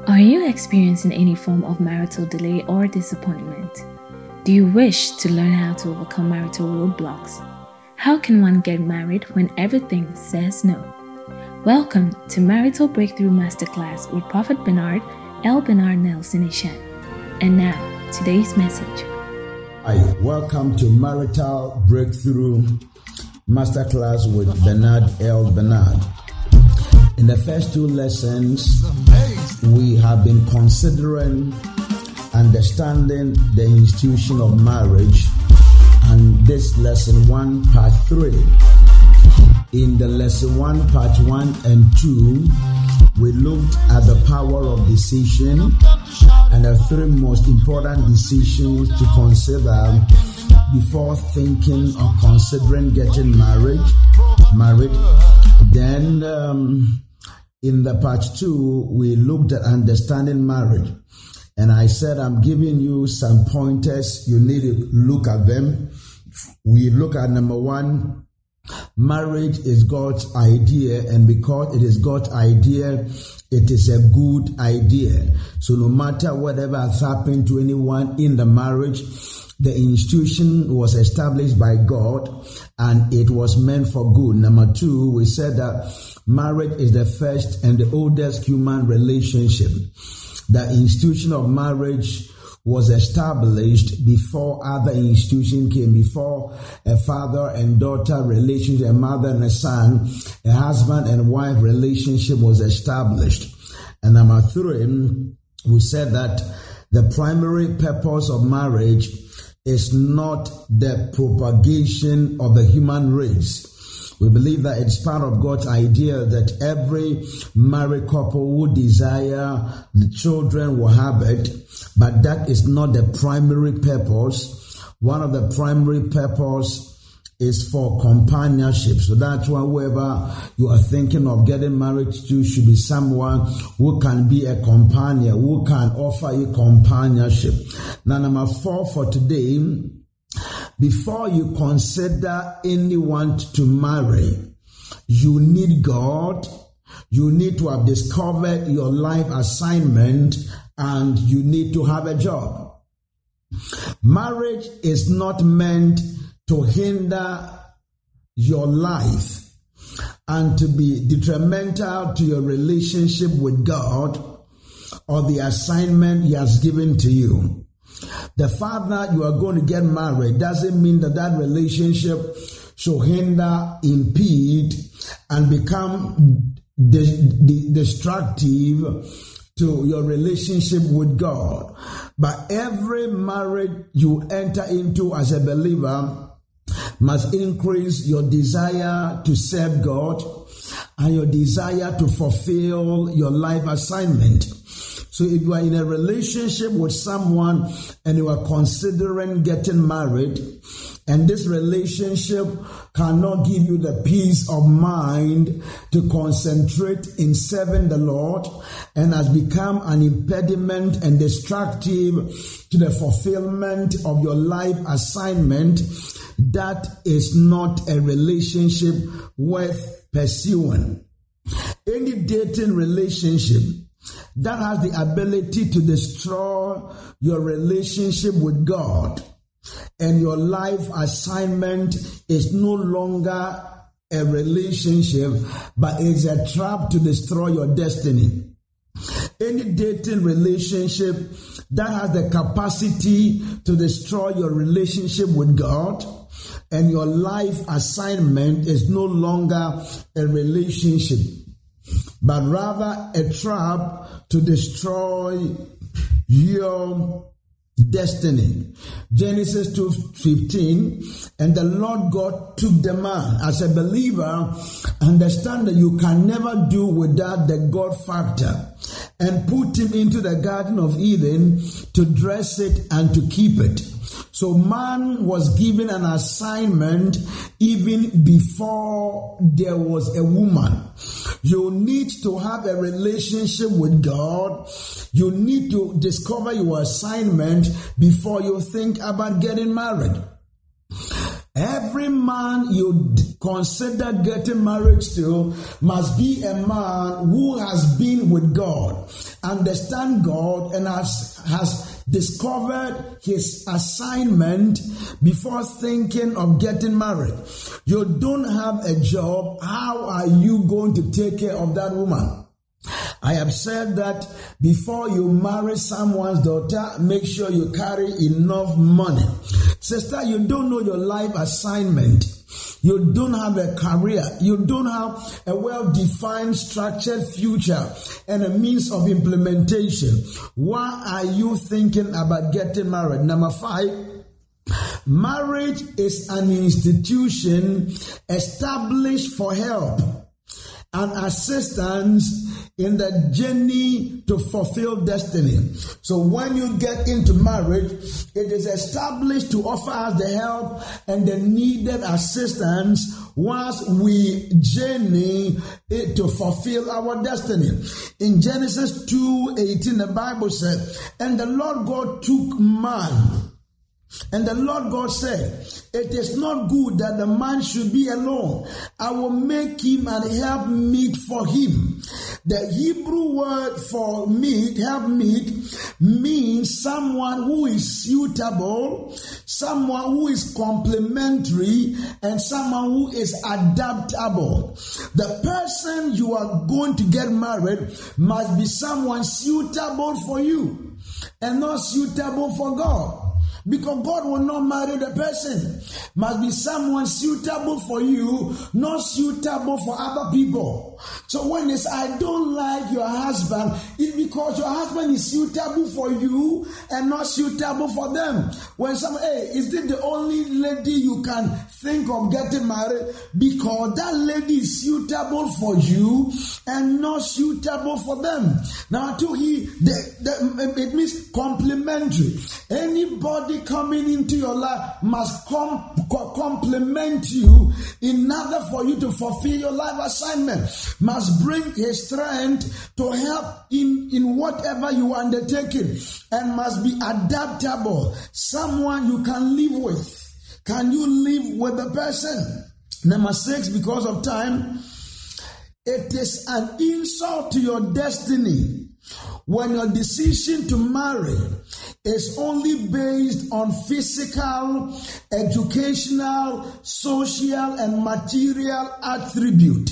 Are you experiencing any form of marital delay or disappointment? Do you wish to learn how to overcome marital roadblocks? How can one get married when everything says no? Welcome to Marital Breakthrough Masterclass with Prophet Bernard L. Bernard Nelson Eshun. And now, today's message. Hi, welcome to Marital Breakthrough Masterclass with Bernard L. Bernard. In the first two lessons, we have been considering understanding the institution of marriage, and this lesson one, part three. In the lesson one, part one and two, we looked at the power of decision and the three most important decisions to consider before thinking or considering getting married. Married. Then um, in the part two, we looked at understanding marriage. And I said, I'm giving you some pointers. You need to look at them. We look at number one, marriage is God's idea. And because it is God's idea, it is a good idea. So no matter whatever has happened to anyone in the marriage, the institution was established by God and it was meant for good. Number two, we said that marriage is the first and the oldest human relationship. The institution of marriage was established before other institutions came, before a father and daughter relationship, a mother and a son, a husband and wife relationship was established. And number three, we said that the primary purpose of marriage is not the propagation of the human race. We believe that it's part of God's idea that every married couple would desire the children will have it, but that is not the primary purpose. One of the primary purpose is for companionship. So that's why whoever you are thinking of getting married to should be someone who can be a companion, who can offer you companionship. Now, number four for today, before you consider anyone to marry, you need God. You need to have discovered your life assignment and you need to have a job. Marriage is not meant to hinder your life and to be detrimental to your relationship with God or the assignment He has given to you. The fact that you are going to get married doesn't mean that that relationship should hinder, impede, and become de- de- destructive to your relationship with God. But every marriage you enter into as a believer must increase your desire to serve God and your desire to fulfill your life assignment. So if you are in a relationship with someone and you are considering getting married, and this relationship cannot give you the peace of mind to concentrate in serving the Lord and has become an impediment and destructive to the fulfillment of your life assignment, that is not a relationship worth pursuing. Any dating relationship that has the ability to destroy your relationship with God and your life assignment is no longer a relationship, but it's a trap to destroy your destiny. Any dating relationship that has the capacity to destroy your relationship with God and your life assignment is no longer a relationship, but rather a trap to destroy your destiny. Genesis 2:15 and the Lord God took the man as a believer understand that you can never do without the God factor and put him into the garden of Eden to dress it and to keep it. So man was given an assignment even before there was a woman. You need to have a relationship with God. You need to discover your assignment before you think about getting married. Every man you consider getting married to must be a man who has been with God understand God and has, has discovered his assignment before thinking of getting married. You don't have a job. How are you going to take care of that woman? I have said that before you marry someone's daughter, make sure you carry enough money. Sister, you don't know your life assignment. You don't have a career. You don't have a well defined, structured future and a means of implementation. Why are you thinking about getting married? Number five, marriage is an institution established for help and assistance in the journey to fulfill destiny. So when you get into marriage, it is established to offer us the help and the needed assistance once we journey it to fulfill our destiny. In Genesis 2 18, the Bible said, And the Lord God took man and the Lord God said, It is not good that the man should be alone. I will make him and help meet for him. The Hebrew word for meet, help meet, means someone who is suitable, someone who is complementary, and someone who is adaptable. The person you are going to get married must be someone suitable for you and not suitable for God. Because God will not marry the person. Must be someone suitable for you, not suitable for other people. So when it's I don't like your husband, it's because your husband is suitable for you and not suitable for them. When some hey, is this the only lady you can think of getting married? Because that lady is suitable for you and not suitable for them. Now to he the, the, it means complementary. Anybody somebody coming into your life must com- complement you in order for you to fulfill your life assignment, must bring his strength to help in, in whatever you are undertaking, and must be adaptable. Someone you can live with. Can you live with the person? Number six, because of time, it is an insult to your destiny when your decision to marry is only based on physical, educational, social, and material attribute.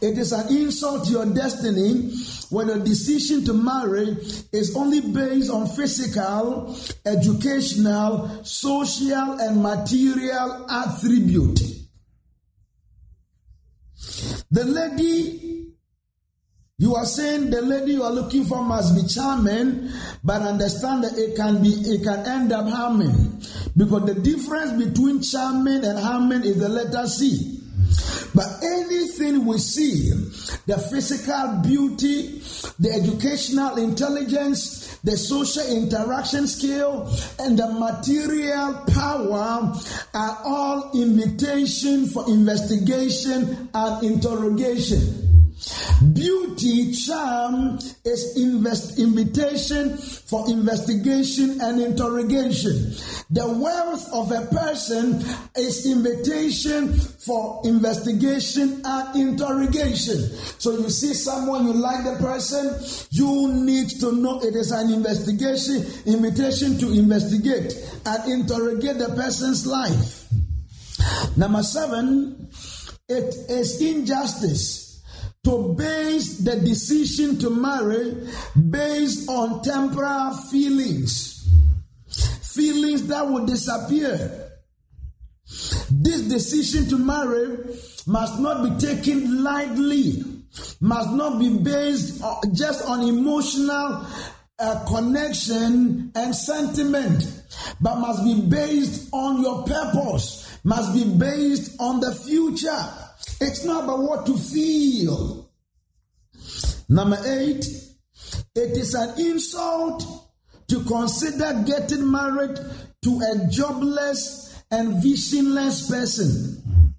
It is an insult to your destiny when a decision to marry is only based on physical, educational, social, and material attribute. The lady you are saying the lady you are looking for must be charming, but understand that it can be it can end up harming. Because the difference between charming and harming is the letter C. But anything we see, the physical beauty, the educational intelligence, the social interaction skill, and the material power are all invitation for investigation and interrogation. Beauty, charm is invest, invitation for investigation and interrogation. The wealth of a person is invitation for investigation and interrogation. So you see someone, you like the person, you need to know it is an investigation, invitation to investigate and interrogate the person's life. Number seven, it is injustice to base the decision to marry based on temporal feelings, feelings that will disappear. This decision to marry must not be taken lightly, must not be based just on emotional uh, connection and sentiment, but must be based on your purpose, must be based on the future it's not about what you feel. Number eight, it is an insult to consider getting married to a jobless and visionless person.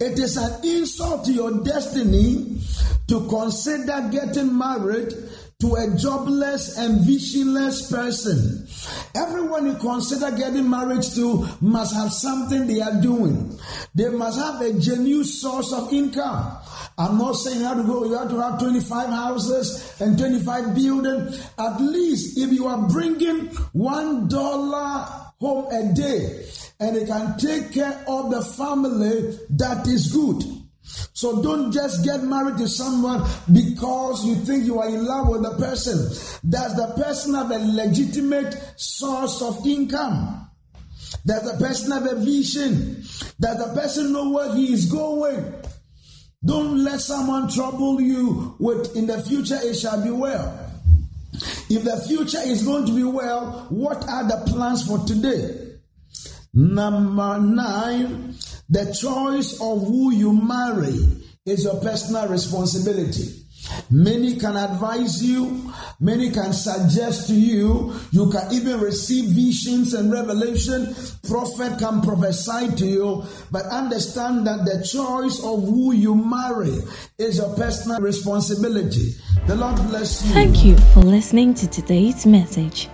It is an insult to your destiny to consider getting married to a jobless and visionless person. Everyone you consider getting married to must have something they are doing. They must have a genuine source of income. I'm not saying you have to go, you have to have 25 houses and 25 buildings. At least if you are bringing one dollar home a day and it can take care of the family, that is good. So don't just get married to someone because you think you are in love with the person. Does the person have a legitimate source of income? Does the person have a vision? Does the person know where he is going? Don't let someone trouble you with in the future it shall be well. If the future is going to be well, what are the plans for today? Number nine, the choice of who you marry is your personal responsibility. Many can advise you, many can suggest to you, you can even receive visions and revelation. Prophet can prophesy to you, but understand that the choice of who you marry is your personal responsibility. The Lord bless you. Thank you for listening to today's message.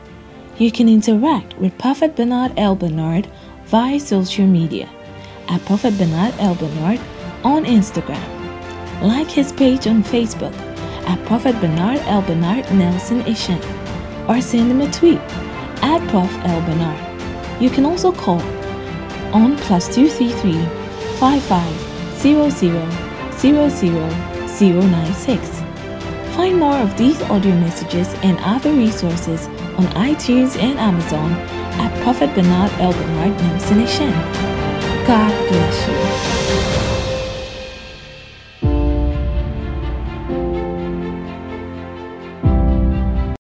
You can interact with Prophet Bernard L. Bernard via social media at Prophet Bernard L. Bernard on Instagram. Like his page on Facebook at Prophet Bernard L. Bernard Nelson Eshun or send him a tweet at Prof L. Bernard. You can also call on plus 233 096. Find more of these audio messages and other resources on iTunes and Amazon at Prophet Bernard El Bernard Nelson God bless you.